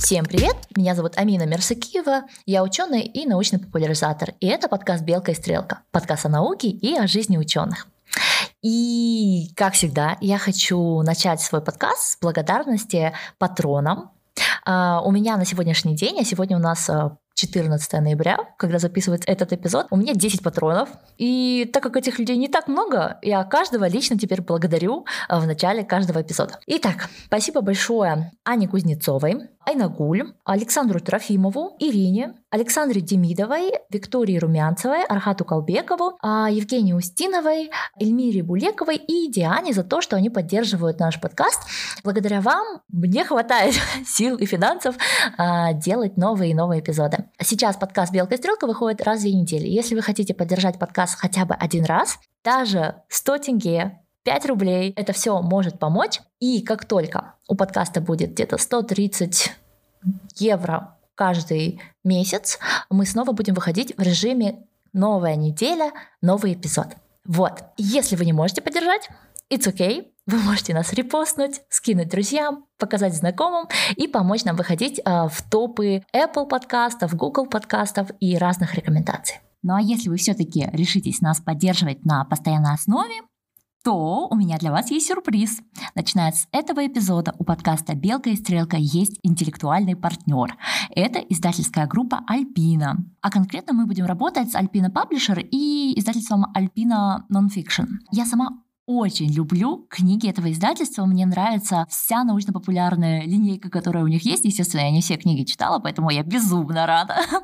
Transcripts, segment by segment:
Всем привет! Меня зовут Амина Мерсакиева, я ученый и научный популяризатор, и это подкаст «Белка и стрелка», подкаст о науке и о жизни ученых. И, как всегда, я хочу начать свой подкаст с благодарности патронам. Uh, у меня на сегодняшний день, а сегодня у нас uh, 14 ноября, когда записывается этот эпизод, у меня 10 патронов. И так как этих людей не так много, я каждого лично теперь благодарю в начале каждого эпизода. Итак, спасибо большое Ане Кузнецовой, Айнагуль, Александру Трофимову, Ирине, Александре Демидовой, Виктории Румянцевой, Архату Колбекову, а, Евгении Устиновой, Эльмире Булековой и Диане за то, что они поддерживают наш подкаст. Благодаря вам мне хватает сил и финансов а, делать новые и новые эпизоды. Сейчас подкаст «Белка и стрелка» выходит раз в две недели. Если вы хотите поддержать подкаст хотя бы один раз, даже 100 тенге 5 рублей. Это все может помочь. И как только у подкаста будет где-то 130 евро каждый месяц, мы снова будем выходить в режиме новая неделя, новый эпизод. Вот. Если вы не можете поддержать, it's okay. Вы можете нас репостнуть, скинуть друзьям, показать знакомым и помочь нам выходить э, в топы Apple подкастов, Google подкастов и разных рекомендаций. Ну а если вы все-таки решитесь нас поддерживать на постоянной основе, то у меня для вас есть сюрприз. Начиная с этого эпизода у подкаста «Белка и стрелка» есть интеллектуальный партнер. Это издательская группа «Альпина». А конкретно мы будем работать с «Альпина Паблишер» и издательством «Альпина Нонфикшн». Я сама очень люблю книги этого издательства. Мне нравится вся научно-популярная линейка, которая у них есть. Естественно, я не все книги читала, поэтому я безумно рада.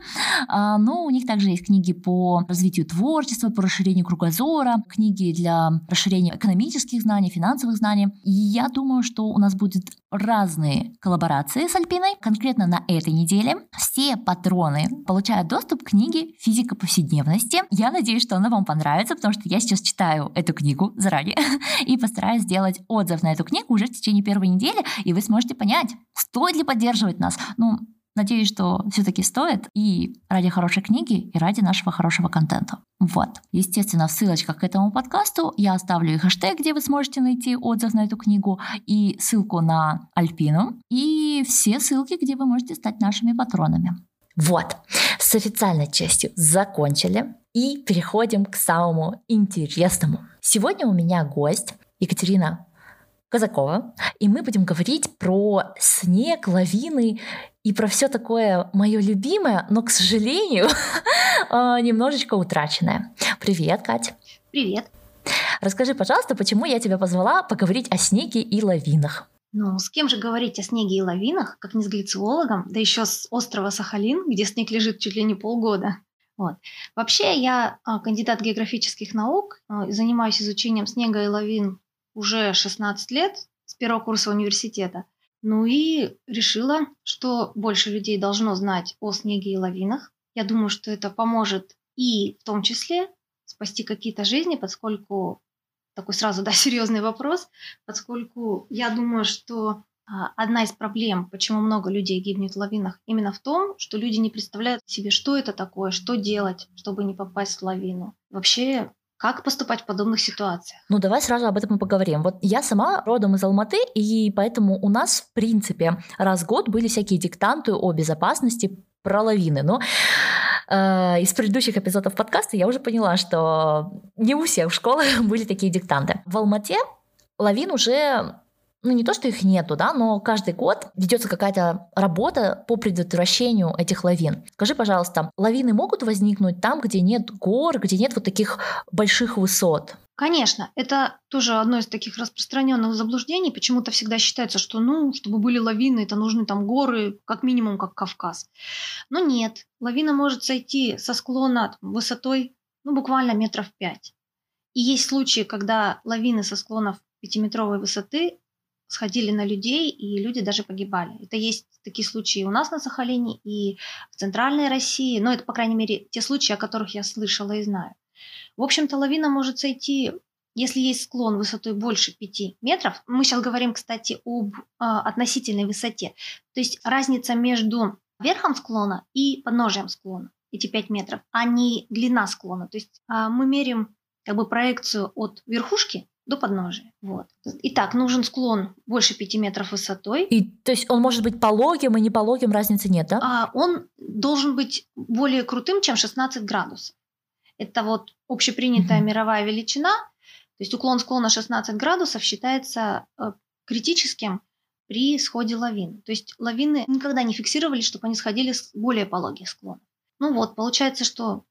А, но у них также есть книги по развитию творчества, по расширению кругозора, книги для расширения экономических знаний, финансовых знаний. И я думаю, что у нас будет разные коллаборации с Альпиной. Конкретно на этой неделе все патроны получают доступ к книге «Физика повседневности». Я надеюсь, что она вам понравится, потому что я сейчас читаю эту книгу заранее и постараюсь сделать отзыв на эту книгу уже в течение первой недели, и вы сможете понять, стоит ли поддерживать нас. Ну, Надеюсь, что все-таки стоит и ради хорошей книги, и ради нашего хорошего контента. Вот. Естественно, ссылочка к этому подкасту. Я оставлю и хэштег, где вы сможете найти отзыв на эту книгу, и ссылку на Альпину, и все ссылки, где вы можете стать нашими патронами. Вот. С официальной частью закончили. И переходим к самому интересному. Сегодня у меня гость Екатерина Казакова, и мы будем говорить про снег, лавины и про все такое мое любимое, но, к сожалению, а, немножечко утраченное. Привет, Кать. Привет. Расскажи, пожалуйста, почему я тебя позвала поговорить о снеге и лавинах? Ну, с кем же говорить о снеге и лавинах, как не с глициологом, да еще с острова Сахалин, где снег лежит чуть ли не полгода. Вот. Вообще я а, кандидат географических наук, а, занимаюсь изучением снега и лавин уже 16 лет с первого курса университета. Ну и решила, что больше людей должно знать о снеге и лавинах. Я думаю, что это поможет и в том числе спасти какие-то жизни, поскольку такой сразу, да, серьезный вопрос, поскольку я думаю, что одна из проблем, почему много людей гибнет в лавинах, именно в том, что люди не представляют себе, что это такое, что делать, чтобы не попасть в лавину. Вообще, как поступать в подобных ситуациях? Ну, давай сразу об этом и поговорим. Вот я сама родом из Алматы, и поэтому у нас, в принципе, раз в год были всякие диктанты о безопасности про лавины. Но э, из предыдущих эпизодов подкаста я уже поняла, что не у всех в школах были такие диктанты. В Алмате лавин уже ну не то, что их нету, да, но каждый год ведется какая-то работа по предотвращению этих лавин. Скажи, пожалуйста, лавины могут возникнуть там, где нет гор, где нет вот таких больших высот? Конечно, это тоже одно из таких распространенных заблуждений. Почему-то всегда считается, что, ну, чтобы были лавины, это нужны там горы, как минимум, как Кавказ. Но нет, лавина может сойти со склона высотой, ну, буквально метров пять. И есть случаи, когда лавины со склонов пятиметровой высоты сходили на людей, и люди даже погибали. Это есть такие случаи у нас на Сахалине и в Центральной России, но это, по крайней мере, те случаи, о которых я слышала и знаю. В общем-то, лавина может сойти, если есть склон высотой больше 5 метров. Мы сейчас говорим, кстати, об э, относительной высоте. То есть разница между верхом склона и подножием склона, эти 5 метров, а не длина склона. То есть э, мы меряем как бы проекцию от верхушки до подножия. Вот. Итак, нужен склон больше 5 метров высотой. И, то есть он может быть пологим и не пологим, разницы нет, да? А он должен быть более крутым, чем 16 градусов. Это вот общепринятая угу. мировая величина. То есть уклон склона 16 градусов считается э, критическим при сходе лавин. То есть лавины никогда не фиксировали, чтобы они сходили с более пологих склонов. Ну вот, получается, что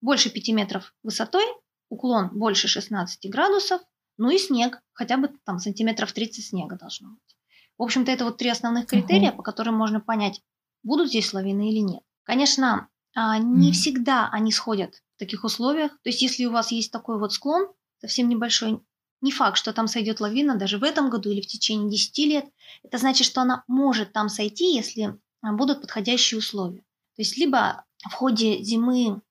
больше 5 метров высотой, уклон больше 16 градусов, ну и снег, хотя бы там сантиметров 30 снега должно быть. В общем-то, это вот три основных критерия, угу. по которым можно понять, будут здесь лавины или нет. Конечно, а, не mm. всегда они сходят в таких условиях. То есть, если у вас есть такой вот склон, совсем небольшой, не факт, что там сойдет лавина даже в этом году или в течение 10 лет. Это значит, что она может там сойти, если а, будут подходящие условия. То есть, либо в ходе зимы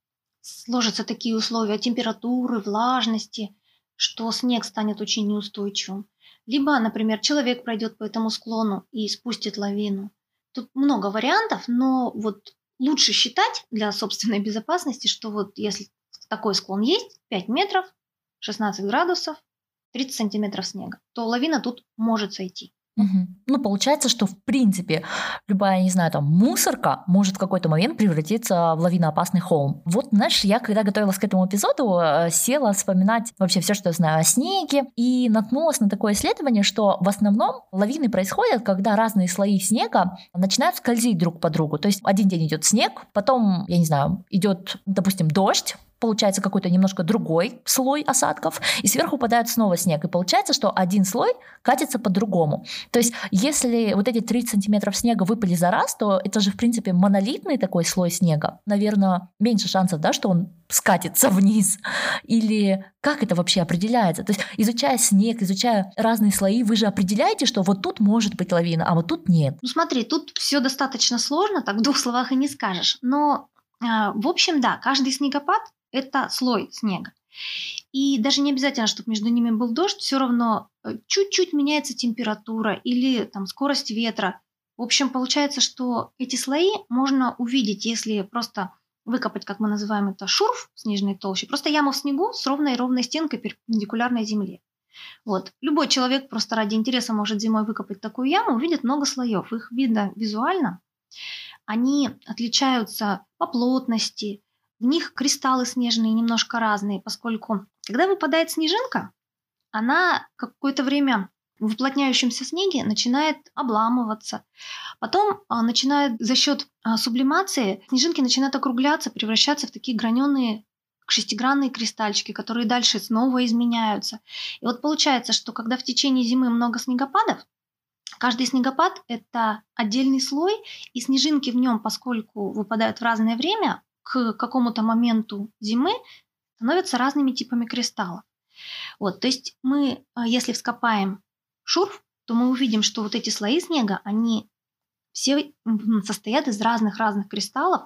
сложатся такие условия температуры, влажности, что снег станет очень неустойчивым. Либо, например, человек пройдет по этому склону и спустит лавину. Тут много вариантов, но вот лучше считать для собственной безопасности, что вот если такой склон есть, 5 метров, 16 градусов, 30 сантиметров снега, то лавина тут может сойти. Ну, получается, что в принципе любая, не знаю, там мусорка может в какой-то момент превратиться в лавиноопасный холм. Вот, знаешь, я когда готовилась к этому эпизоду, э, села вспоминать вообще все, что я знаю о снеге, и наткнулась на такое исследование, что в основном лавины происходят, когда разные слои снега начинают скользить друг по другу. То есть один день идет снег, потом, я не знаю, идет, допустим, дождь, получается какой-то немножко другой слой осадков, и сверху упадает снова снег. И получается, что один слой катится по-другому. То есть, если вот эти 30 сантиметров снега выпали за раз, то это же, в принципе, монолитный такой слой снега. Наверное, меньше шансов, да, что он скатится вниз. Или как это вообще определяется? То есть, изучая снег, изучая разные слои, вы же определяете, что вот тут может быть лавина, а вот тут нет. Ну смотри, тут все достаточно сложно, так в двух словах и не скажешь. Но а, в общем, да, каждый снегопад это слой снега. И даже не обязательно, чтобы между ними был дождь, все равно э, чуть-чуть меняется температура или там скорость ветра. В общем, получается, что эти слои можно увидеть, если просто выкопать, как мы называем это, шурф снежной толщи, просто яму в снегу с ровной ровной стенкой перпендикулярной земле. Вот. Любой человек просто ради интереса может зимой выкопать такую яму, увидит много слоев. Их видно визуально. Они отличаются по плотности, в них кристаллы снежные немножко разные, поскольку когда выпадает снежинка, она какое-то время в уплотняющемся снеге начинает обламываться. Потом а, начинает за счет а, сублимации снежинки начинают округляться, превращаться в такие граненые шестигранные кристальчики, которые дальше снова изменяются. И вот получается, что когда в течение зимы много снегопадов, каждый снегопад – это отдельный слой, и снежинки в нем, поскольку выпадают в разное время, к какому-то моменту зимы становятся разными типами кристаллов. Вот, то есть мы, а, если вскопаем шурф, то мы увидим, что вот эти слои снега, они все состоят из разных-разных кристаллов.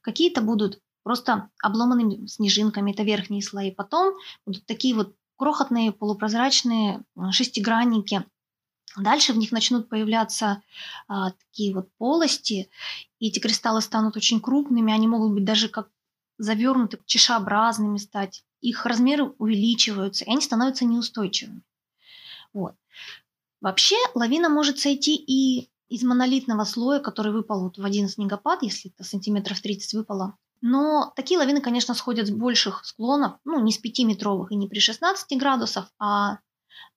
Какие-то будут просто обломанными снежинками, это верхние слои. Потом будут такие вот крохотные полупрозрачные шестигранники, Дальше в них начнут появляться а, такие вот полости, и эти кристаллы станут очень крупными, они могут быть даже как завернуты, чешеобразными стать. Их размеры увеличиваются, и они становятся неустойчивыми. Вот. Вообще лавина может сойти и из монолитного слоя, который выпал вот в один снегопад, если это сантиметров 30 выпало. Но такие лавины, конечно, сходят с больших склонов, ну, не с 5-метровых и не при 16 градусах, а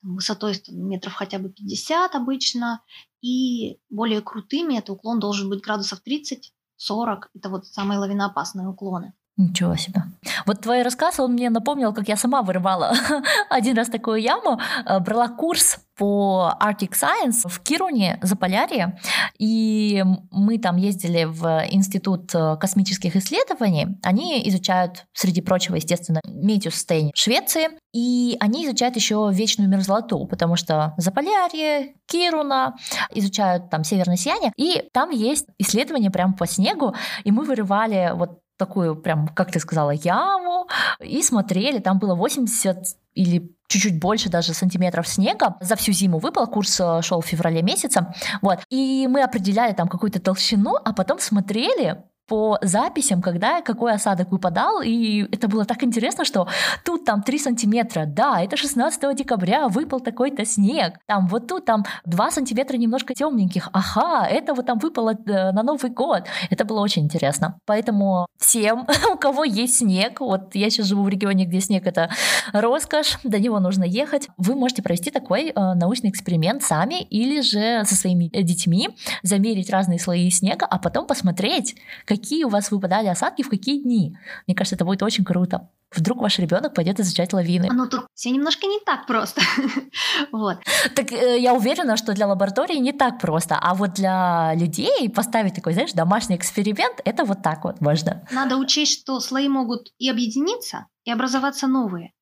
высотой метров хотя бы 50 обычно, и более крутыми это уклон должен быть градусов 30-40, это вот самые лавиноопасные уклоны. Ничего себе. Вот твой рассказ, он мне напомнил, как я сама вырывала один раз такую яму, э, брала курс по Arctic Science в Кируне, Заполярье, и мы там ездили в Институт э, космических исследований. Они изучают, среди прочего, естественно, метеосостояние Швеции, и они изучают еще вечную мерзлоту, потому что Заполярье, Кируна изучают там северное сияние, и там есть исследования прямо по снегу, и мы вырывали вот такую прям, как ты сказала, яму и смотрели. Там было 80 или чуть-чуть больше даже сантиметров снега за всю зиму выпал, курс э, шел в феврале месяце, вот, и мы определяли там какую-то толщину, а потом смотрели, по записям, когда какой осадок выпадал, и это было так интересно, что тут там 3 сантиметра, да, это 16 декабря выпал такой-то снег, там вот тут там 2 сантиметра немножко темненьких, ага, это вот там выпало э, на Новый год. Это было очень интересно. Поэтому всем, у кого есть снег, вот я сейчас живу в регионе, где снег это роскошь, до него нужно ехать, вы можете провести такой э, научный эксперимент сами или же со своими детьми, замерить разные слои снега, а потом посмотреть, какие у вас выпадали осадки в какие дни. Мне кажется, это будет очень круто. Вдруг ваш ребенок пойдет изучать лавины. Ну, тут все немножко не так просто. вот. Так э, я уверена, что для лаборатории не так просто, а вот для людей поставить такой, знаешь, домашний эксперимент, это вот так вот можно. Надо учесть, что слои могут и объединиться, и образоваться новые.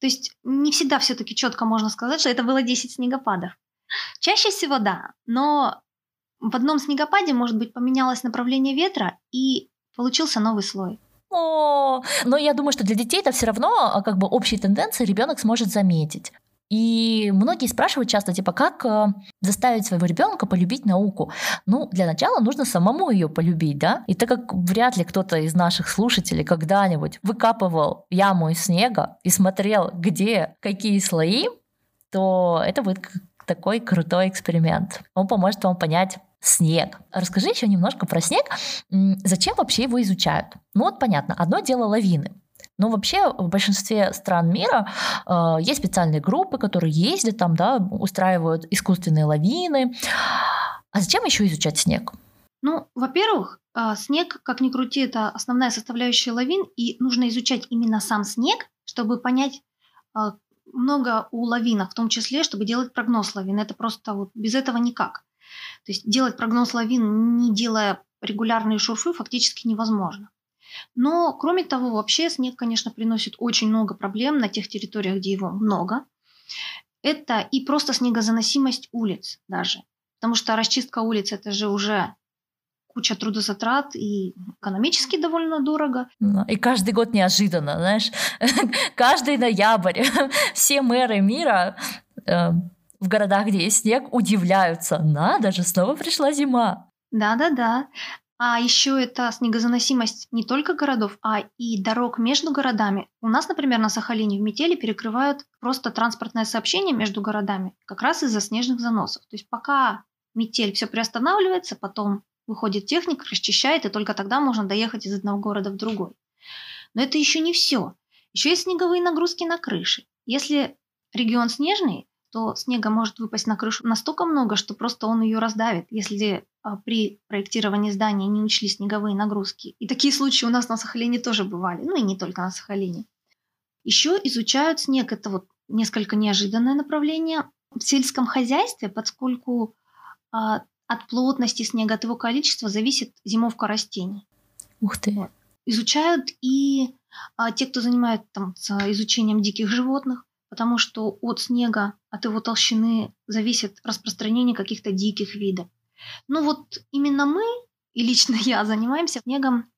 То есть не всегда все-таки четко можно сказать, что это было 10 снегопадов. Чаще всего да, но в одном снегопаде, может быть, поменялось направление ветра и получился новый слой. О, но я думаю, что для детей это все равно а, как бы общие тенденции ребенок сможет заметить. И многие спрашивают часто, типа, как э, заставить своего ребенка полюбить науку? Ну, для начала нужно самому ее полюбить, да? И так как вряд ли кто-то из наших слушателей когда-нибудь выкапывал яму из снега и смотрел, где какие слои, то это будет такой крутой эксперимент. Он поможет вам понять, снег. Расскажи еще немножко про снег. Зачем вообще его изучают? Ну вот понятно, одно дело лавины. Но вообще в большинстве стран мира э, есть специальные группы, которые ездят там, да, устраивают искусственные лавины. А зачем еще изучать снег? Ну, во-первых, э, снег, как ни крути, это основная составляющая лавин, и нужно изучать именно сам снег, чтобы понять э, много у лавинах, в том числе, чтобы делать прогноз лавин. Это просто вот без этого никак. То есть делать прогноз лавин, не делая регулярные шурфы, фактически невозможно. Но, кроме того, вообще снег, конечно, приносит очень много проблем на тех территориях, где его много. Это и просто снегозаносимость улиц даже. Потому что расчистка улиц – это же уже куча трудозатрат и экономически довольно дорого. Ну, и каждый год неожиданно, знаешь, каждый ноябрь все мэры мира э, в городах, где есть снег, удивляются. Надо же, снова пришла зима. Да-да-да. А еще это снегозаносимость не только городов, а и дорог между городами. У нас, например, на Сахалине в метели перекрывают просто транспортное сообщение между городами, как раз из-за снежных заносов. То есть пока метель все приостанавливается, потом выходит техника, расчищает, и только тогда можно доехать из одного города в другой. Но это еще не все. Еще есть снеговые нагрузки на крыши. Если регион снежный, то снега может выпасть на крышу настолько много, что просто он ее раздавит, если а, при проектировании здания не учли снеговые нагрузки. И такие случаи у нас на Сахалине тоже бывали, ну и не только на Сахалине. Еще изучают снег, это вот несколько неожиданное направление. В сельском хозяйстве, поскольку а, от плотности снега, от его количества зависит зимовка растений. Ух ты. Вот. Изучают и а, те, кто занимается там, изучением диких животных, потому что от снега, от его толщины зависит распространение каких-то диких видов. Ну вот именно мы, и лично я, занимаемся снегом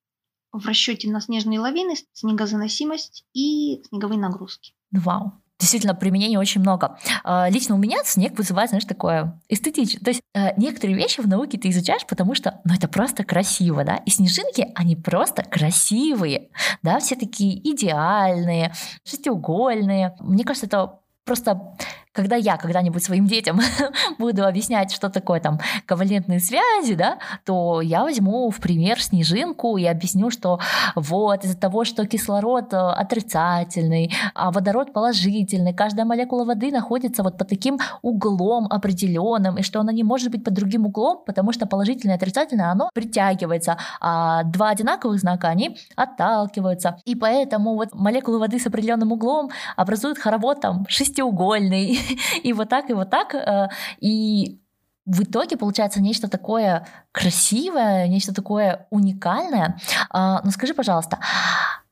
в расчете на снежные лавины, снегозаносимость и снеговые нагрузки. Вау. Действительно, применений очень много. А, лично у меня снег вызывает, знаешь, такое эстетичное. То есть э, некоторые вещи в науке ты изучаешь, потому что, ну, это просто красиво, да. И снежинки, они просто красивые, да, все такие идеальные, шестиугольные. Мне кажется, это просто когда я когда-нибудь своим детям буду объяснять, что такое там ковалентные связи, да, то я возьму в пример снежинку и объясню, что вот из-за того, что кислород э, отрицательный, а водород положительный, каждая молекула воды находится вот под таким углом определенным, и что она не может быть под другим углом, потому что положительное и отрицательное, оно притягивается, а два одинаковых знака, они отталкиваются. И поэтому вот молекулы воды с определенным углом образуют хоровод там шестиугольный, и вот так, и вот так. Э, и в итоге получается нечто такое красивое, нечто такое уникальное. А, но скажи, пожалуйста,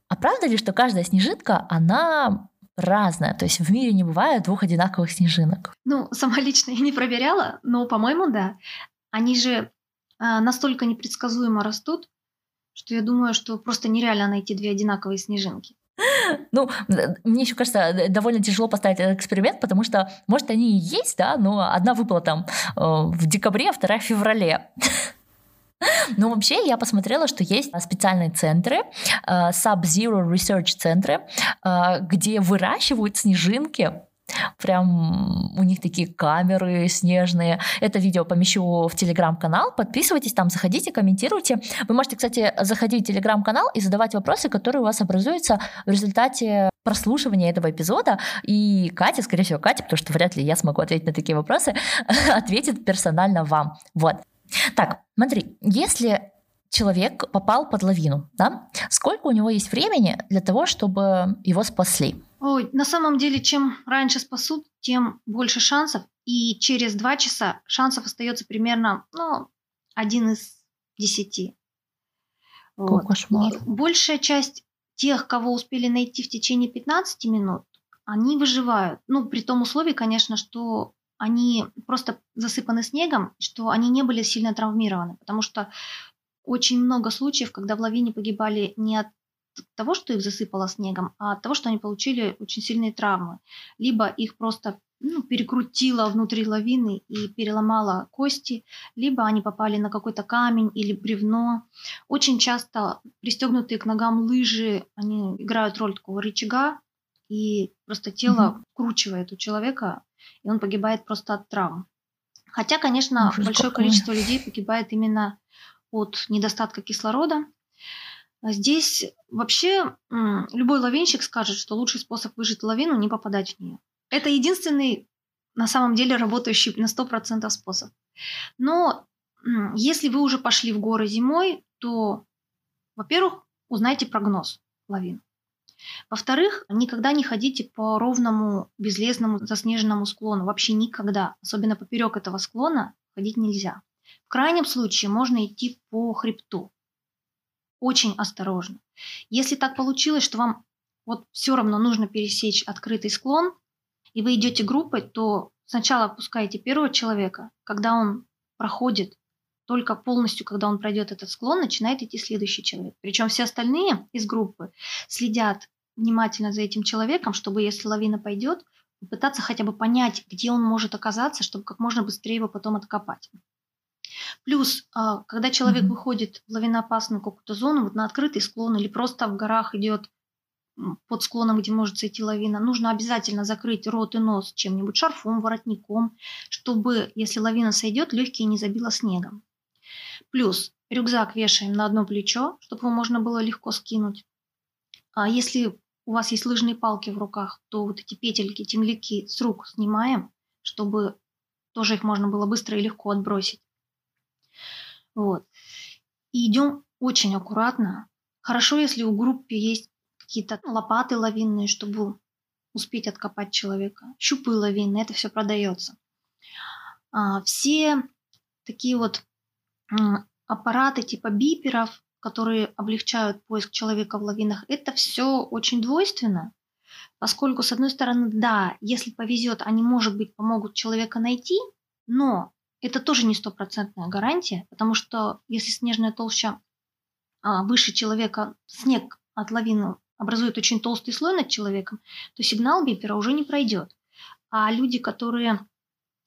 а правда ли, что каждая снежинка, она разная? То есть в мире не бывает двух одинаковых снежинок? Ну, сама лично я не проверяла, но, по-моему, да. Они же а, настолько непредсказуемо растут, что я думаю, что просто нереально найти две одинаковые снежинки. Ну, мне еще кажется, довольно тяжело поставить этот эксперимент, потому что, может, они и есть, да, но одна выпала там э, в декабре, а вторая в феврале. Но вообще я посмотрела, что есть специальные центры, э, Sub-Zero Research центры, э, где выращивают снежинки Прям у них такие камеры снежные. Это видео помещу в телеграм-канал. Подписывайтесь там, заходите, комментируйте. Вы можете, кстати, заходить в телеграм-канал и задавать вопросы, которые у вас образуются в результате прослушивания этого эпизода. И Катя, скорее всего, Катя, потому что вряд ли я смогу ответить на такие вопросы, ответит персонально вам. Вот. Так, смотри, если человек попал под лавину, да, сколько у него есть времени для того, чтобы его спасли? Ой, на самом деле, чем раньше спасут, тем больше шансов. И через два часа шансов остается примерно, ну, один из десяти. Вот. кошмар. Большая часть тех, кого успели найти в течение 15 минут, они выживают. Ну, при том условии, конечно, что они просто засыпаны снегом, что они не были сильно травмированы, потому что очень много случаев, когда в лавине погибали не от того, что их засыпало снегом, а от того, что они получили очень сильные травмы. Либо их просто ну, перекрутило внутри лавины и переломало кости, либо они попали на какой-то камень или бревно. Очень часто пристегнутые к ногам лыжи, они играют роль такого рычага, и просто тело вкручивает у человека, и он погибает просто от травм. Хотя, конечно, Ужас большое какой. количество людей погибает именно от недостатка кислорода. А здесь вообще любой лавинщик скажет, что лучший способ выжить лавину – не попадать в нее. Это единственный на самом деле работающий на 100% способ. Но если вы уже пошли в горы зимой, то, во-первых, узнайте прогноз лавин. Во-вторых, никогда не ходите по ровному, безлезному, заснеженному склону. Вообще никогда. Особенно поперек этого склона ходить нельзя. В крайнем случае можно идти по хребту. Очень осторожно. Если так получилось, что вам вот все равно нужно пересечь открытый склон, и вы идете группой, то сначала опускаете первого человека, когда он проходит, только полностью, когда он пройдет этот склон, начинает идти следующий человек. Причем все остальные из группы следят внимательно за этим человеком, чтобы, если лавина пойдет, попытаться хотя бы понять, где он может оказаться, чтобы как можно быстрее его потом откопать. Плюс, а, когда человек mm-hmm. выходит в лавиноопасную какую-то зону, вот на открытый склон или просто в горах идет под склоном, где может сойти лавина, нужно обязательно закрыть рот и нос чем-нибудь, шарфом, воротником, чтобы, если лавина сойдет, легкие не забило снегом. Плюс рюкзак вешаем на одно плечо, чтобы его можно было легко скинуть. А если у вас есть лыжные палки в руках, то вот эти петельки, темляки с рук снимаем, чтобы тоже их можно было быстро и легко отбросить. Вот. И идем очень аккуратно. Хорошо, если у группы есть какие-то лопаты лавинные, чтобы успеть откопать человека. Щупы лавинные, это все продается. А, все такие вот аппараты типа биперов, которые облегчают поиск человека в лавинах, это все очень двойственно, поскольку, с одной стороны, да, если повезет, они, может быть, помогут человека найти, но это тоже не стопроцентная гарантия, потому что если снежная толща а, выше человека, снег от лавины образует очень толстый слой над человеком, то сигнал бипера уже не пройдет. А люди, которые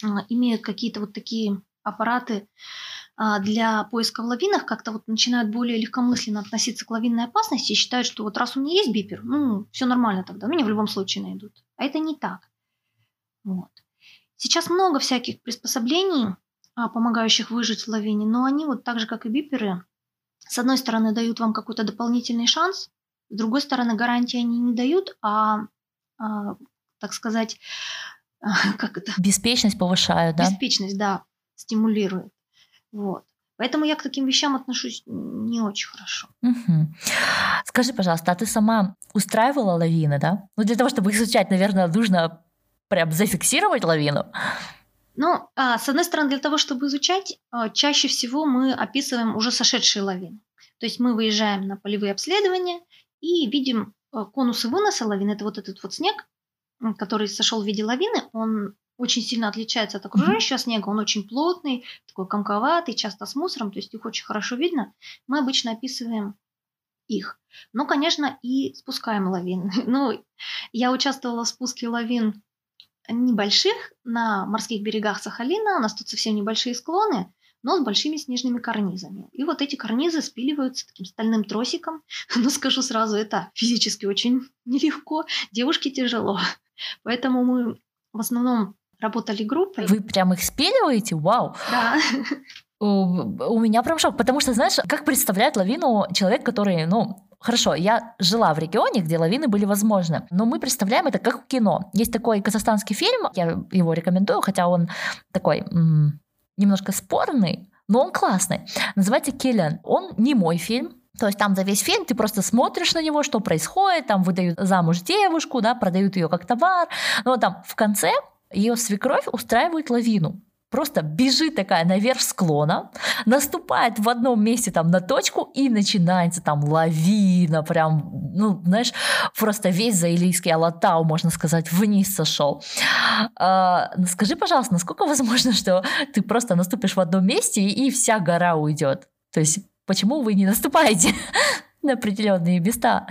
а, имеют какие-то вот такие аппараты а, для поиска в лавинах, как-то вот начинают более легкомысленно относиться к лавинной опасности и считают, что вот раз у меня есть бипер, ну, все нормально тогда, меня в любом случае найдут. А это не так. Вот. Сейчас много всяких приспособлений, помогающих выжить в лавине, но они вот так же, как и биперы, с одной стороны дают вам какой-то дополнительный шанс, с другой стороны гарантии они не дают, а, а так сказать, как это? Беспечность повышают, да? Беспечность, да, стимулирует. Вот. Поэтому я к таким вещам отношусь не очень хорошо. Угу. Скажи, пожалуйста, а ты сама устраивала лавины, да? Ну, для того, чтобы их изучать, наверное, нужно прям зафиксировать лавину. Ну, с одной стороны, для того, чтобы изучать, а, чаще всего мы описываем уже сошедшие лавины. То есть мы выезжаем на полевые обследования и видим а, конусы выноса лавин. Это вот этот вот снег, который сошел в виде лавины, он очень сильно отличается от окружающего снега. Он очень плотный, такой комковатый, часто с мусором, то есть их очень хорошо видно. Мы обычно описываем их. Ну, конечно, и спускаем лавин. ну, я участвовала в спуске лавин небольших на морских берегах Сахалина. У нас тут совсем небольшие склоны. но с большими снежными карнизами. И вот эти карнизы спиливаются таким стальным тросиком. Но скажу сразу, это физически очень нелегко, девушке тяжело. Поэтому мы в основном работали группой. Вы прям их спиливаете? Вау! Да. У меня прям шок, потому что, знаешь, как представляет лавину человек, который, ну, Хорошо, я жила в регионе, где лавины были возможны, но мы представляем это как в кино. Есть такой казахстанский фильм, я его рекомендую, хотя он такой м- немножко спорный, но он классный. Называется «Келлен». Он не мой фильм, то есть там за весь фильм ты просто смотришь на него, что происходит, там выдают замуж девушку, да, продают ее как товар, но там в конце ее свекровь устраивает лавину просто бежит такая наверх склона, наступает в одном месте там на точку и начинается там лавина, прям, ну, знаешь, просто весь Заилийский Алатау, можно сказать, вниз сошел. А, скажи, пожалуйста, насколько возможно, что ты просто наступишь в одном месте и вся гора уйдет? То есть почему вы не наступаете на определенные места?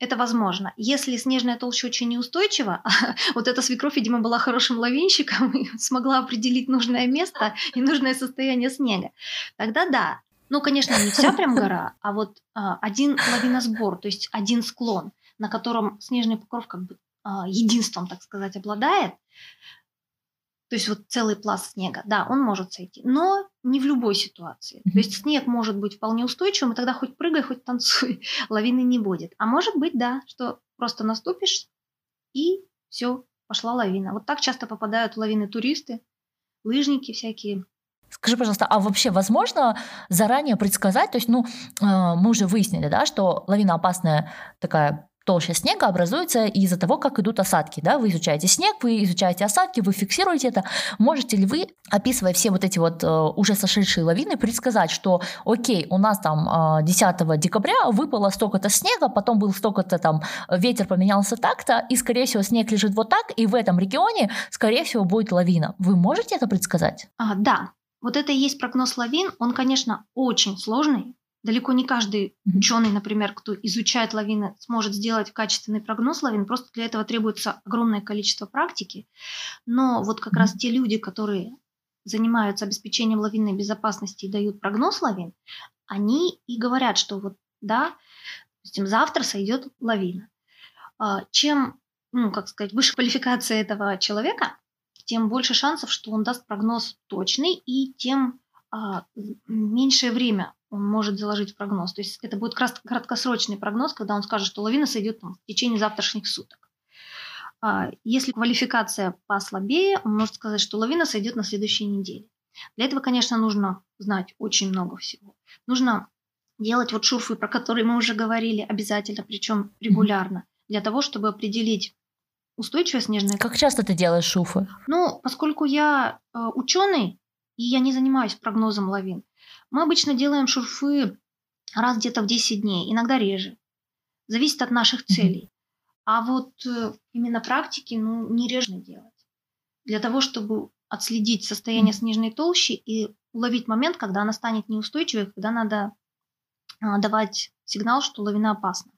Это возможно. Если снежная толща очень неустойчива, вот эта свекровь, видимо, была хорошим лавинщиком и смогла определить нужное место и нужное состояние снега, тогда да. Ну, конечно, не вся прям гора, а вот а, один лавиносбор, то есть один склон, на котором снежный покров как бы а, единством, так сказать, обладает, то есть вот целый пласт снега, да, он может сойти, но не в любой ситуации. То есть снег может быть вполне устойчивым, и тогда хоть прыгай, хоть танцуй, лавины не будет. А может быть, да, что просто наступишь, и все, пошла лавина. Вот так часто попадают в лавины туристы, лыжники всякие. Скажи, пожалуйста, а вообще возможно заранее предсказать, то есть, ну, э, мы уже выяснили, да, что лавина опасная такая толща снега образуется из-за того, как идут осадки. Да? Вы изучаете снег, вы изучаете осадки, вы фиксируете это. Можете ли вы, описывая все вот эти вот э, уже сошедшие лавины, предсказать, что окей, у нас там э, 10 декабря выпало столько-то снега, потом был столько-то там, ветер поменялся так-то, и, скорее всего, снег лежит вот так, и в этом регионе, скорее всего, будет лавина. Вы можете это предсказать? А, да, вот это и есть прогноз лавин. Он, конечно, очень сложный, Далеко не каждый ученый, например, кто изучает лавины, сможет сделать качественный прогноз лавин. Просто для этого требуется огромное количество практики. Но вот как раз те люди, которые занимаются обеспечением лавинной безопасности и дают прогноз лавин, они и говорят, что вот да, допустим, завтра сойдет лавина. А, чем, ну, как сказать, выше квалификация этого человека, тем больше шансов, что он даст прогноз точный, и тем меньшее время он может заложить в прогноз. То есть это будет краткосрочный прогноз, когда он скажет, что лавина сойдет там, в течение завтрашних суток. А, если квалификация послабее, он может сказать, что лавина сойдет на следующей неделе. Для этого, конечно, нужно знать очень много всего. Нужно делать вот шурфы, про которые мы уже говорили, обязательно, причем регулярно, для того, чтобы определить устойчивое снежное. Как часто ты делаешь шуфы? Ну, поскольку я э, ученый, и я не занимаюсь прогнозом лавин, мы обычно делаем шурфы раз где-то в 10 дней, иногда реже. Зависит от наших целей. А вот э, именно практики, ну, не реже делать. Для того, чтобы отследить состояние снежной толщи и уловить момент, когда она станет неустойчивой, когда надо а, давать сигнал, что лавина опасна.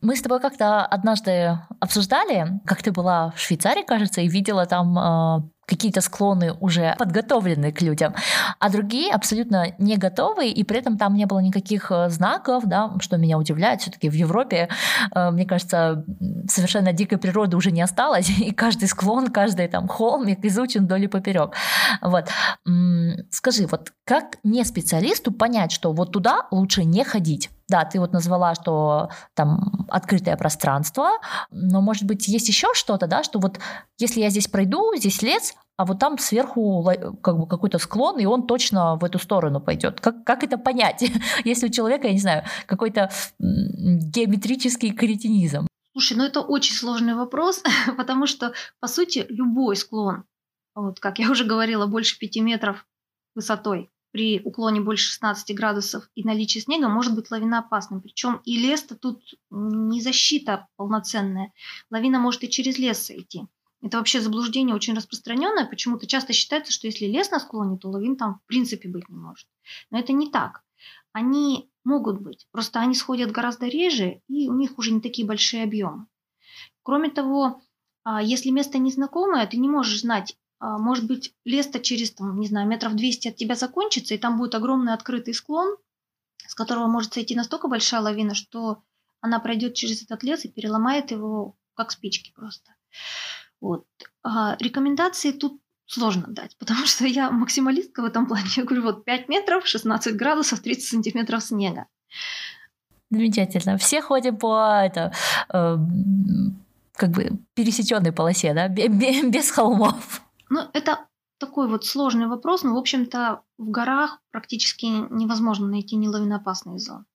Мы с тобой как-то однажды обсуждали, как ты была в Швейцарии, кажется, и видела там а, какие-то склоны уже подготовлены к людям, а другие абсолютно не готовые, и при этом там не было никаких э, знаков, да, что меня удивляет, все-таки в Европе, э, мне кажется, совершенно дикой природы уже не осталось, и каждый склон, каждый там холмик изучен вдоль и поперек. Вот. Скажи, вот как не специалисту понять, что вот туда лучше не ходить? Да, ты вот назвала, что там открытое пространство, но, может быть, есть еще что-то, да, что вот если я здесь пройду, здесь лес, а вот там сверху как бы какой-то склон, и он точно в эту сторону пойдет. Как, как это понять, если у человека, я не знаю, какой-то геометрический кретинизм? Слушай, ну это очень сложный вопрос, потому что, по сути, любой склон, вот, как я уже говорила, больше 5 метров высотой, при уклоне больше 16 градусов и наличии снега может быть лавиноопасным. Причем и лес-то тут не защита полноценная. Лавина может и через лес сойти. Это вообще заблуждение очень распространенное. Почему-то часто считается, что если лес на склоне, то лавин там в принципе быть не может. Но это не так. Они могут быть, просто они сходят гораздо реже, и у них уже не такие большие объемы. Кроме того, а, если место незнакомое, ты не можешь знать, может быть, лес-то через, там, не знаю, метров 200 от тебя закончится, и там будет огромный открытый склон, с которого может сойти настолько большая лавина, что она пройдет через этот лес и переломает его как спички просто. Вот. А рекомендации тут сложно дать, потому что я максималистка в этом плане. Я говорю, вот 5 метров, 16 градусов, 30 сантиметров снега. Замечательно. Все ходим по это, э, как бы пересеченной полосе, да, без холмов. Ну, это такой вот сложный вопрос, но, в общем-то, в горах практически невозможно найти нелавиноопасные зоны.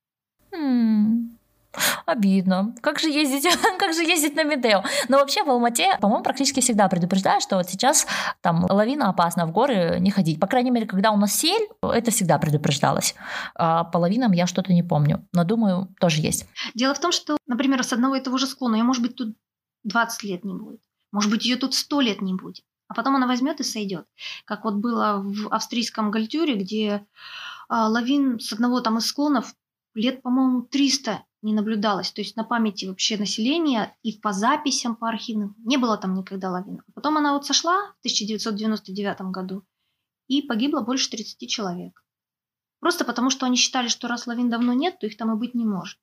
Обидно. Как же ездить, как же ездить на Медео? Но вообще в Алмате, по-моему, практически всегда предупреждают, что вот сейчас там лавина опасна, в горы не ходить. По крайней мере, когда у нас сель, это всегда предупреждалось. А по лавинам я что-то не помню, но думаю, тоже есть. Дело в том, что, например, с одного и того же склона, ее, может быть, тут 20 лет не будет. Может быть, ее тут 100 лет не будет а потом она возьмет и сойдет. Как вот было в австрийском Гальтюре, где а, лавин с одного там из склонов лет, по-моему, 300 не наблюдалось. То есть на памяти вообще населения и по записям, по архивным не было там никогда лавин. Потом она вот сошла в 1999 году и погибло больше 30 человек. Просто потому, что они считали, что раз лавин давно нет, то их там и быть не может.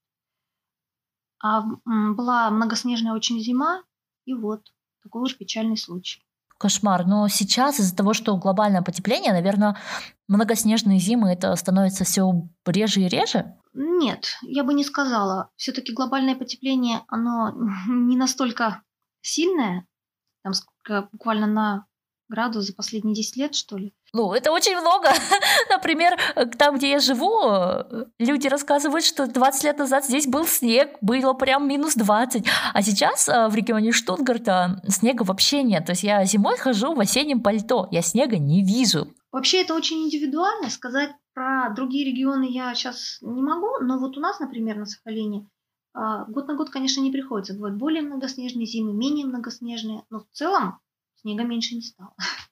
А была многоснежная очень зима, и вот такой вот печальный случай кошмар. Но сейчас из-за того, что глобальное потепление, наверное, многоснежные зимы это становится все реже и реже? Нет, я бы не сказала. Все-таки глобальное потепление, оно не настолько сильное, там буквально на градус за последние 10 лет, что ли. Ну, это очень много. Например, там, где я живу, люди рассказывают, что 20 лет назад здесь был снег, было прям минус 20. А сейчас э, в регионе Штутгарта снега вообще нет. То есть я зимой хожу в осеннем пальто, я снега не вижу. Вообще это очень индивидуально. Сказать про другие регионы я сейчас не могу, но вот у нас, например, на Сахалине, а, год на год, конечно, не приходится. Бывают более многоснежные зимы, менее многоснежные, но в целом снега меньше не стало.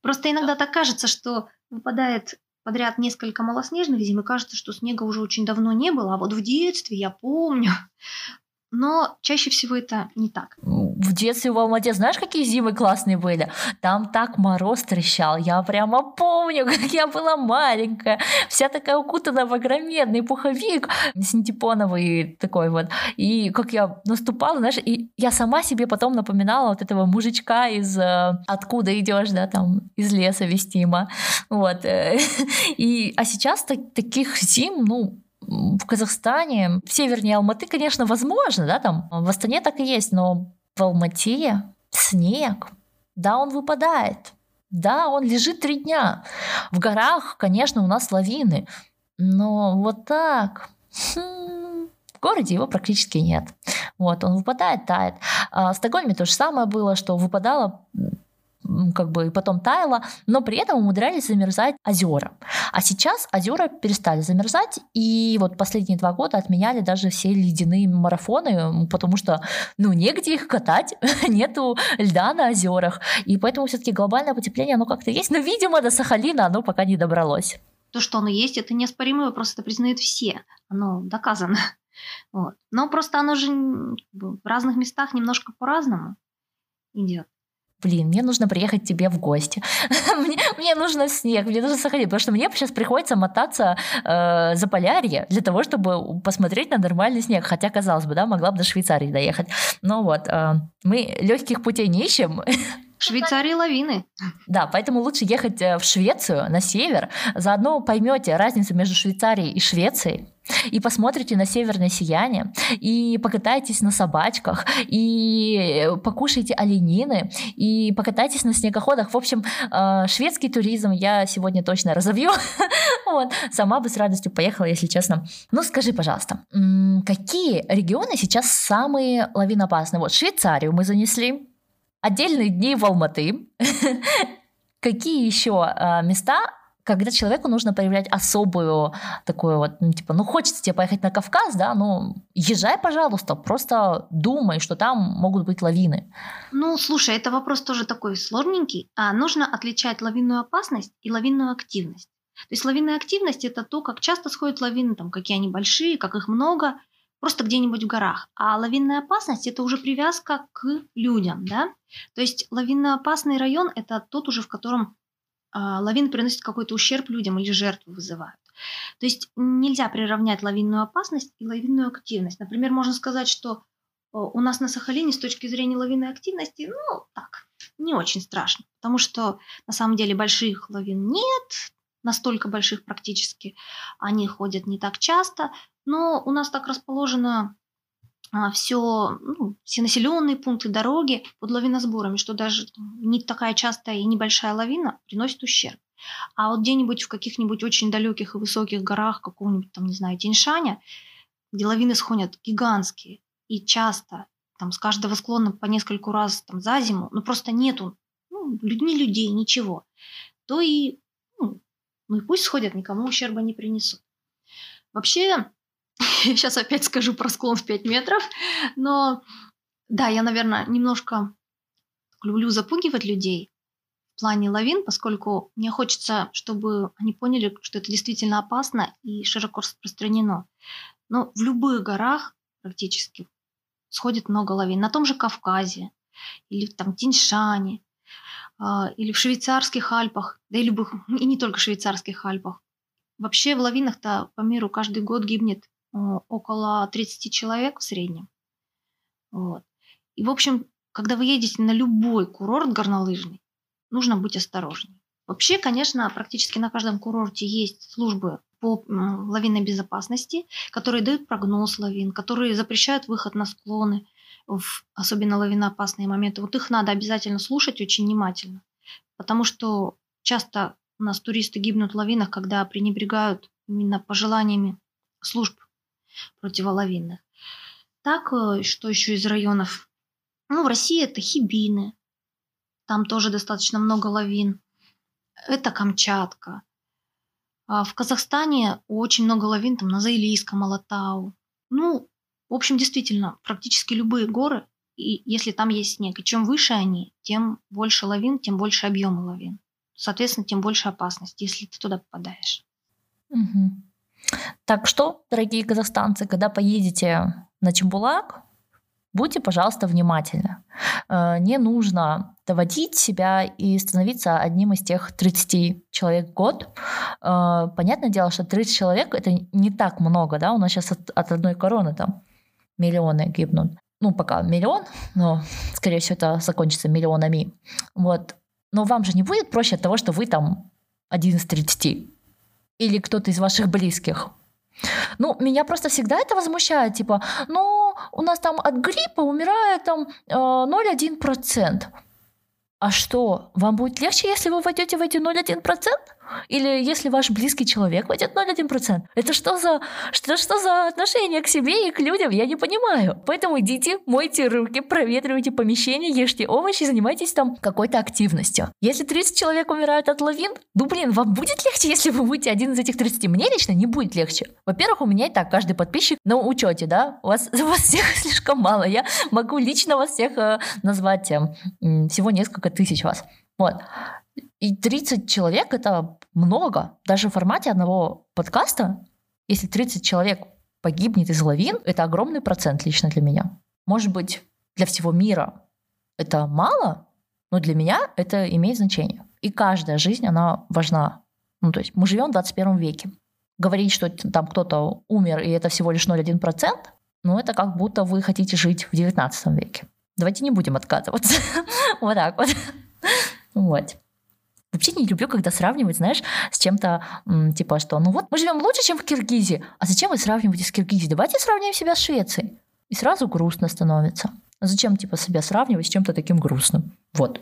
Просто иногда так кажется, что выпадает подряд несколько малоснежных зим, и кажется, что снега уже очень давно не было, а вот в детстве, я помню, но чаще всего это не так. В детстве в Алмате знаешь, какие зимы классные были? Там так мороз трещал. Я прямо помню, как я была маленькая, вся такая укутана в огроменный пуховик синтепоновый такой вот. И как я наступала, знаешь, и я сама себе потом напоминала вот этого мужичка из э, «Откуда идешь, да, там, из леса вестима». Вот. Э, и, а сейчас таких зим, ну, в Казахстане, в севернее Алматы, конечно, возможно, да, там в Астане так и есть, но в Алмате снег, да, он выпадает, да, он лежит три дня. В горах, конечно, у нас лавины, но вот так, хм, в городе его практически нет. Вот, он выпадает, тает. А в Стокгольме то же самое было, что выпадало как бы и потом таяло, но при этом умудрялись замерзать озера. А сейчас озера перестали замерзать, и вот последние два года отменяли даже все ледяные марафоны, потому что, ну, негде их катать, нету льда на озерах, и поэтому все-таки глобальное потепление, оно как-то есть, но, видимо, до Сахалина оно пока не добралось. То, что оно есть, это неоспоримый вопрос, это признают все, оно доказано. Вот. Но просто оно же в разных местах немножко по-разному идет блин, мне нужно приехать тебе в гости, мне, мне нужно снег, мне нужно сахарин, потому что мне сейчас приходится мотаться э, за полярье для того, чтобы посмотреть на нормальный снег, хотя, казалось бы, да, могла бы до Швейцарии доехать. Но вот, э, мы легких путей не ищем, Швейцарии лавины. Да, поэтому лучше ехать э, в Швецию, на север. Заодно поймете разницу между Швейцарией и Швецией и посмотрите на северное сияние, и покатайтесь на собачках, и покушайте оленины, и покатайтесь на снегоходах. В общем, э, шведский туризм я сегодня точно разовью. вот. Сама бы с радостью поехала, если честно. Ну, скажи, пожалуйста, какие регионы сейчас самые лавинопасные? Вот Швейцарию мы занесли, отдельные дни в Алматы. Какие еще а, места когда человеку нужно проявлять особую такую вот, ну, типа, ну, хочется тебе поехать на Кавказ, да, ну, езжай, пожалуйста, просто думай, что там могут быть лавины. Ну, слушай, это вопрос тоже такой сложненький. А нужно отличать лавинную опасность и лавинную активность. То есть лавинная активность – это то, как часто сходят лавины, там, какие они большие, как их много. Просто где-нибудь в горах. А лавинная опасность – это уже привязка к людям, да? То есть лавиноопасный район – это тот уже, в котором э, лавины приносят какой-то ущерб людям или жертву вызывают. То есть нельзя приравнять лавинную опасность и лавинную активность. Например, можно сказать, что у нас на Сахалине с точки зрения лавинной активности, ну, так, не очень страшно, потому что на самом деле больших лавин нет, настолько больших практически, они ходят не так часто, но у нас так расположено а, все, ну, все населенные пункты, дороги под лавиносборами, что даже не такая частая и небольшая лавина приносит ущерб. А вот где-нибудь в каких-нибудь очень далеких и высоких горах, какого-нибудь там, не знаю, Тиньшаня, где лавины сходят гигантские и часто, там с каждого склона по нескольку раз там за зиму, ну просто нету ну, ни людей, ничего, то и, ну, ну и пусть сходят, никому ущерба не принесут. Вообще, сейчас опять скажу про склон в 5 метров, но да, я, наверное, немножко люблю запугивать людей, в плане лавин, поскольку мне хочется, чтобы они поняли, что это действительно опасно и широко распространено. Но в любых горах практически сходит много лавин. На том же Кавказе, или там Тиньшане, а, или в швейцарских Альпах, да и любых, и не только в швейцарских Альпах. Вообще в лавинах-то по миру каждый год гибнет около 30 человек в среднем. Вот. И, в общем, когда вы едете на любой курорт горнолыжный, нужно быть осторожнее. Вообще, конечно, практически на каждом курорте есть службы по лавинной безопасности, которые дают прогноз лавин, которые запрещают выход на склоны, в особенно лавиноопасные моменты. Вот их надо обязательно слушать очень внимательно, потому что часто у нас туристы гибнут в лавинах, когда пренебрегают именно пожеланиями служб противолавинных. Так, э, что еще из районов? Ну, в России это Хибины, там тоже достаточно много лавин. Это Камчатка. А в Казахстане очень много лавин, там на Заилийском, Алатау. Ну, в общем, действительно, практически любые горы, и если там есть снег, и чем выше они, тем больше лавин, тем больше объема лавин. Соответственно, тем больше опасность, если ты туда попадаешь. Угу. Так что, дорогие казахстанцы, когда поедете на Чембулак, будьте, пожалуйста, внимательны. Э, не нужно доводить себя и становиться одним из тех 30 человек в год. Э, понятное дело, что 30 человек это не так много, да, у нас сейчас от, от одной короны там миллионы гибнут. Ну, пока миллион, но, скорее всего, это закончится миллионами. Вот. Но вам же не будет проще от того, что вы там один из 30 или кто-то из ваших близких. Ну, меня просто всегда это возмущает, типа, ну, у нас там от гриппа умирает там 0,1%. Э, а что, вам будет легче, если вы войдете в эти 0,1%? Или если ваш близкий человек войдет 0,1%? Это что за, что, что за отношение к себе и к людям? Я не понимаю. Поэтому идите, мойте руки, проветривайте помещение, ешьте овощи, занимайтесь там какой-то активностью. Если 30 человек умирают от лавин, ну блин, вам будет легче, если вы будете один из этих 30? Мне лично не будет легче. Во-первых, у меня и так каждый подписчик на учете, да? У вас, у вас всех слишком мало. Я могу лично вас всех э, назвать э, всего несколько тысяч вас. Вот. И 30 человек — это много. Даже в формате одного подкаста, если 30 человек погибнет из лавин, это огромный процент лично для меня. Может быть, для всего мира это мало, но для меня это имеет значение. И каждая жизнь, она важна. Ну, то есть мы живем в 21 веке. Говорить, что там кто-то умер, и это всего лишь 0,1%, ну, это как будто вы хотите жить в 19 веке. Давайте не будем отказываться. вот так вот. вот. Вообще не люблю, когда сравнивать, знаешь, с чем-то, типа, что, ну вот, мы живем лучше, чем в Киргизии. А зачем вы сравниваете с Киргизией? Давайте сравним себя с Швецией. И сразу грустно становится. А зачем, типа, себя сравнивать с чем-то таким грустным? Вот.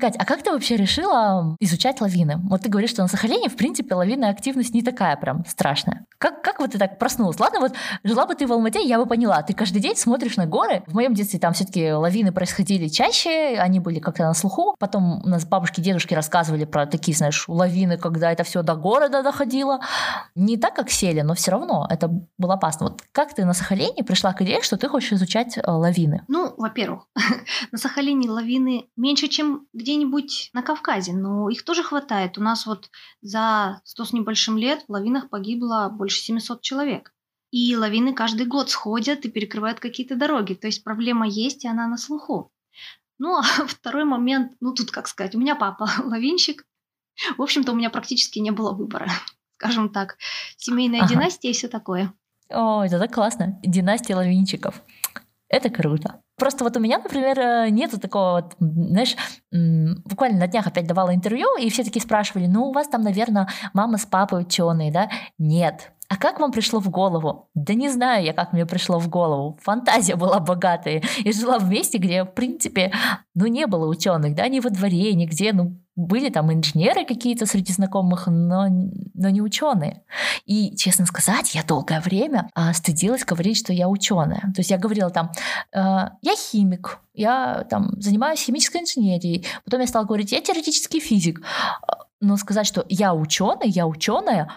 Кать, а как ты вообще решила изучать лавины? Вот ты говоришь, что на Сахалине, в принципе, лавинная активность не такая прям страшная. Как, как вот ты так проснулась? Ладно, вот жила бы ты в Алмате, я бы поняла. Ты каждый день смотришь на горы. В моем детстве там все-таки лавины происходили чаще, они были как-то на слуху. Потом у нас бабушки, дедушки рассказывали про такие, знаешь, лавины, когда это все до города доходило. Не так, как сели, но все равно это было опасно. Вот как ты на Сахалине пришла к идее, что ты хочешь изучать э, лавины? Ну, во-первых, на Сахалине лавины меньше, чем где-нибудь на Кавказе, но их тоже хватает. У нас вот за 100 с небольшим лет в лавинах погибло больше 700 человек. И лавины каждый год сходят и перекрывают какие-то дороги. То есть проблема есть, и она на слуху. Ну, а второй момент, ну тут, как сказать, у меня папа лавинщик. В общем-то, у меня практически не было выбора, скажем так. Семейная ага. династия и все такое. О, это так классно. Династия лавинчиков. Это круто. Просто вот у меня, например, э, нету такого вот, знаешь, буквально на днях опять давала интервью, и все таки спрашивали, ну, у вас там, наверное, мама с папой ученые, да? Нет. А как вам пришло в голову? Да не знаю я, как мне пришло в голову. Фантазия была богатая. И жила в месте, где, в принципе, ну, не было ученых, да, ни во дворе, нигде, ну, были там инженеры какие-то среди знакомых, но, но не ученые. И, честно сказать, я долгое время а, стыдилась говорить, что я ученая. То есть я говорила там, э, я химик, я там занимаюсь химической инженерией. Потом я стала говорить, я теоретический физик. Но сказать, что я ученый, я ученая,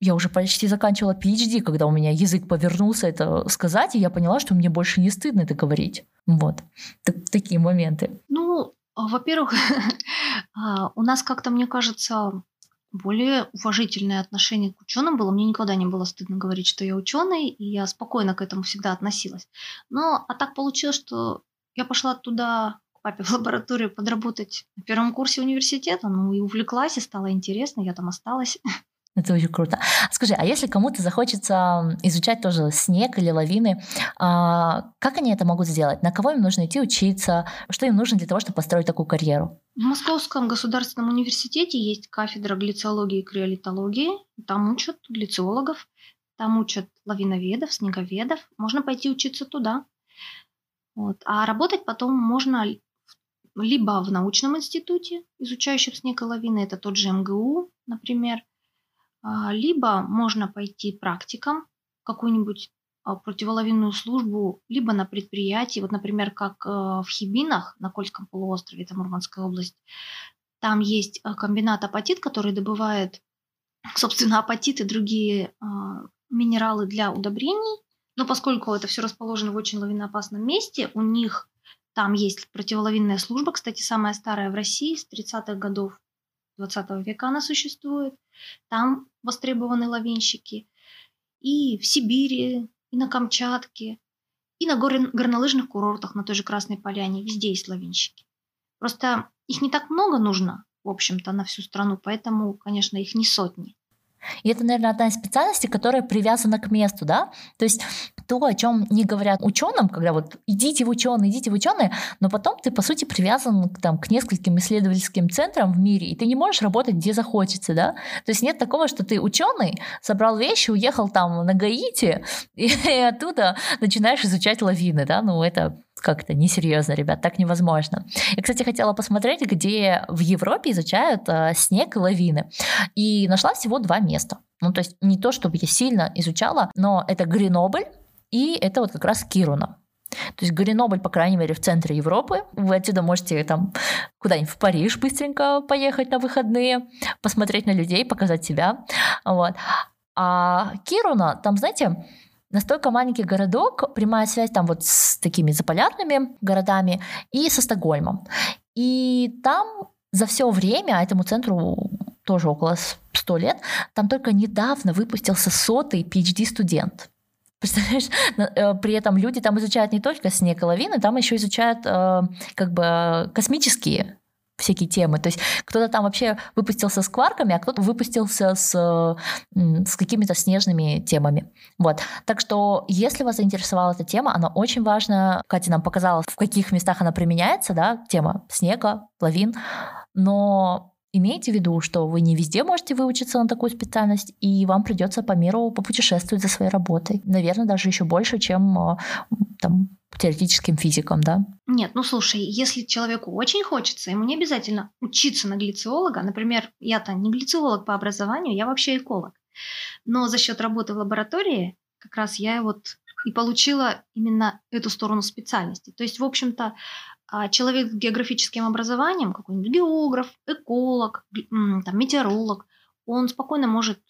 я уже почти заканчивала PhD, когда у меня язык повернулся это сказать, и я поняла, что мне больше не стыдно это говорить. Вот. Так, такие моменты. Ну, во-первых, а, у нас как-то, мне кажется, более уважительное отношение к ученым было. Мне никогда не было стыдно говорить, что я ученый, и я спокойно к этому всегда относилась. Но а так получилось, что я пошла туда к папе в лабораторию подработать на первом курсе университета, ну и увлеклась, и стало интересно, я там осталась. Это очень круто. Скажи, а если кому-то захочется изучать тоже снег или лавины, а, как они это могут сделать? На кого им нужно идти учиться? Что им нужно для того, чтобы построить такую карьеру? В Московском государственном университете есть кафедра глициологии и криолитологии. Там учат глициологов, там учат лавиноведов, снеговедов. Можно пойти учиться туда. Вот. А работать потом можно либо в научном институте, изучающем снег и лавины, это тот же МГУ, например, либо можно пойти практикам какую-нибудь а, противоловинную службу, либо на предприятии, вот, например, как э, в Хибинах на Кольском полуострове, это Мурманская область, там есть э, комбинат апатит, который добывает, собственно, апатит и другие а, минералы для удобрений, но поскольку это все расположено в очень лавиноопасном месте, у них там есть противоловинная служба, кстати, самая старая в России, с 30-х годов 20 века она существует. Там востребованы лавинщики. И в Сибири, и на Камчатке, и на гор- горнолыжных курортах, на той же Красной Поляне. Везде есть лавинщики. Просто их не так много нужно, в общем-то, на всю страну, поэтому, конечно, их не сотни. И это, наверное, одна из специальностей, которая привязана к месту, да? То есть то, о чем не говорят ученым, когда вот идите в ученые, идите в ученые, но потом ты, по сути, привязан там, к нескольким исследовательским центрам в мире, и ты не можешь работать где захочется, да? То есть нет такого, что ты ученый, собрал вещи, уехал там на Гаити, и, и оттуда начинаешь изучать лавины, да? Ну, это как-то несерьезно, ребят, так невозможно. Я, кстати, хотела посмотреть, где в Европе изучают э, снег и лавины. И нашла всего два места. Ну, то есть не то, чтобы я сильно изучала, но это Гренобль и это вот как раз Кируна. То есть Гренобль, по крайней мере, в центре Европы. Вы отсюда можете там куда-нибудь в Париж быстренько поехать на выходные, посмотреть на людей, показать себя. Вот. А Кируна, там, знаете, настолько маленький городок, прямая связь там вот с такими заполярными городами и со Стокгольмом. И там за все время, а этому центру тоже около 100 лет, там только недавно выпустился сотый PhD-студент. Представляешь, э, при этом люди там изучают не только снег и лавины, там еще изучают э, как бы космические всякие темы. То есть кто-то там вообще выпустился с кварками, а кто-то выпустился с, с какими-то снежными темами. Вот. Так что, если вас заинтересовала эта тема, она очень важна. Катя нам показала, в каких местах она применяется, да, тема снега, лавин. Но Имейте в виду, что вы не везде можете выучиться на такую специальность, и вам придется по миру попутешествовать за своей работой. Наверное, даже еще больше, чем а, там, теоретическим физикам, да? Нет, ну слушай, если человеку очень хочется, ему не обязательно учиться на глициолога. Например, я-то не глициолог по образованию, я вообще эколог. Но за счет работы в лаборатории как раз я вот и получила именно эту сторону специальности. То есть, в общем-то, а человек с географическим образованием, какой-нибудь географ, эколог, там, метеоролог, он спокойно может,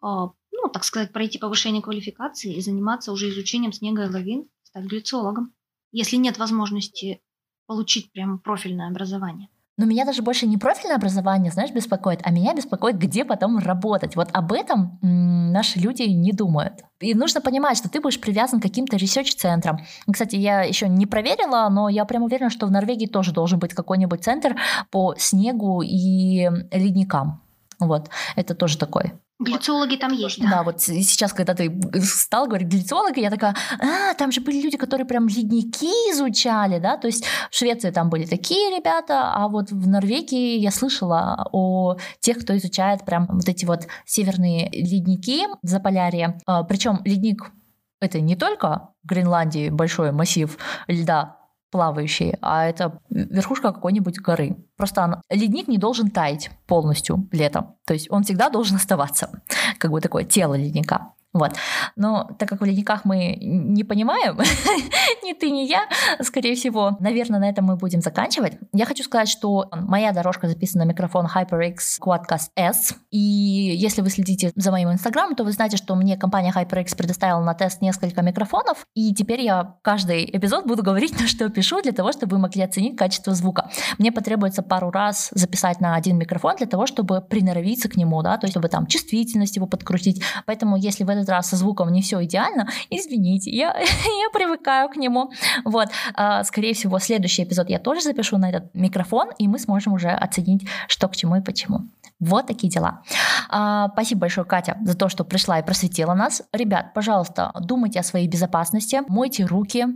а, ну, так сказать, пройти повышение квалификации и заниматься уже изучением снега и лавин, стать глициологом, если нет возможности получить прям профильное образование. Но меня даже больше не профильное образование, знаешь, беспокоит, а меня беспокоит, где потом работать. Вот об этом наши люди не думают. И нужно понимать, что ты будешь привязан к каким-то research -центрам. Кстати, я еще не проверила, но я прям уверена, что в Норвегии тоже должен быть какой-нибудь центр по снегу и ледникам. Вот, это тоже такой Глициологи там есть, да. Да, вот сейчас, когда ты стал говорить глициологи, я такая, а, там же были люди, которые прям ледники изучали, да, то есть в Швеции там были такие ребята, а вот в Норвегии я слышала о тех, кто изучает прям вот эти вот северные ледники Заполярье. А, Причем ледник это не только в Гренландии большой массив льда, плавающие, а это верхушка какой-нибудь горы. Просто она, ледник не должен таять полностью летом. То есть он всегда должен оставаться, как бы такое тело ледника. Вот. Но так как в ледниках мы не понимаем, ни ты, ни я, скорее всего, наверное, на этом мы будем заканчивать. Я хочу сказать, что моя дорожка записана на микрофон HyperX Quadcast S. И если вы следите за моим инстаграмом, то вы знаете, что мне компания HyperX предоставила на тест несколько микрофонов. И теперь я каждый эпизод буду говорить, на что пишу, для того, чтобы вы могли оценить качество звука. Мне потребуется пару раз записать на один микрофон для того, чтобы приноровиться к нему, да, то есть чтобы там чувствительность его подкрутить. Поэтому если в этот раз со звуком не все идеально, извините, я, я привыкаю к нему. Вот, а, скорее всего, следующий эпизод я тоже запишу на этот микрофон, и мы сможем уже оценить, что к чему и почему. Вот такие дела. А, спасибо большое, Катя, за то, что пришла и просветила нас. Ребят, пожалуйста, думайте о своей безопасности, мойте руки,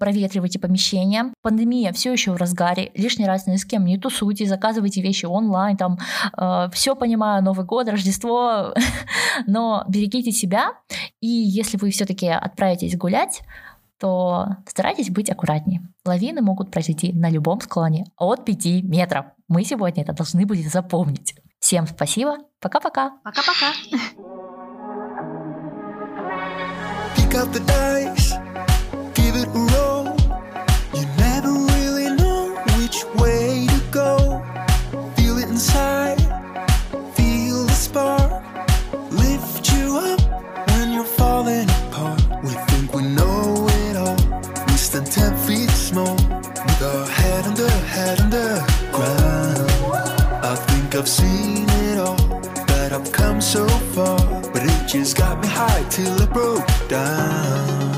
проветривайте помещение. Пандемия все еще в разгаре. Лишний раз ни с кем не тусуйте, заказывайте вещи онлайн. Там э, все понимаю, Новый год, Рождество, но берегите себя. И если вы все-таки отправитесь гулять, то старайтесь быть аккуратнее. Лавины могут произойти на любом склоне от 5 метров. Мы сегодня это должны были запомнить. Всем спасибо. Пока-пока. Пока-пока. Pick I've seen it all, that I've come so far, but it just got me high till I broke down.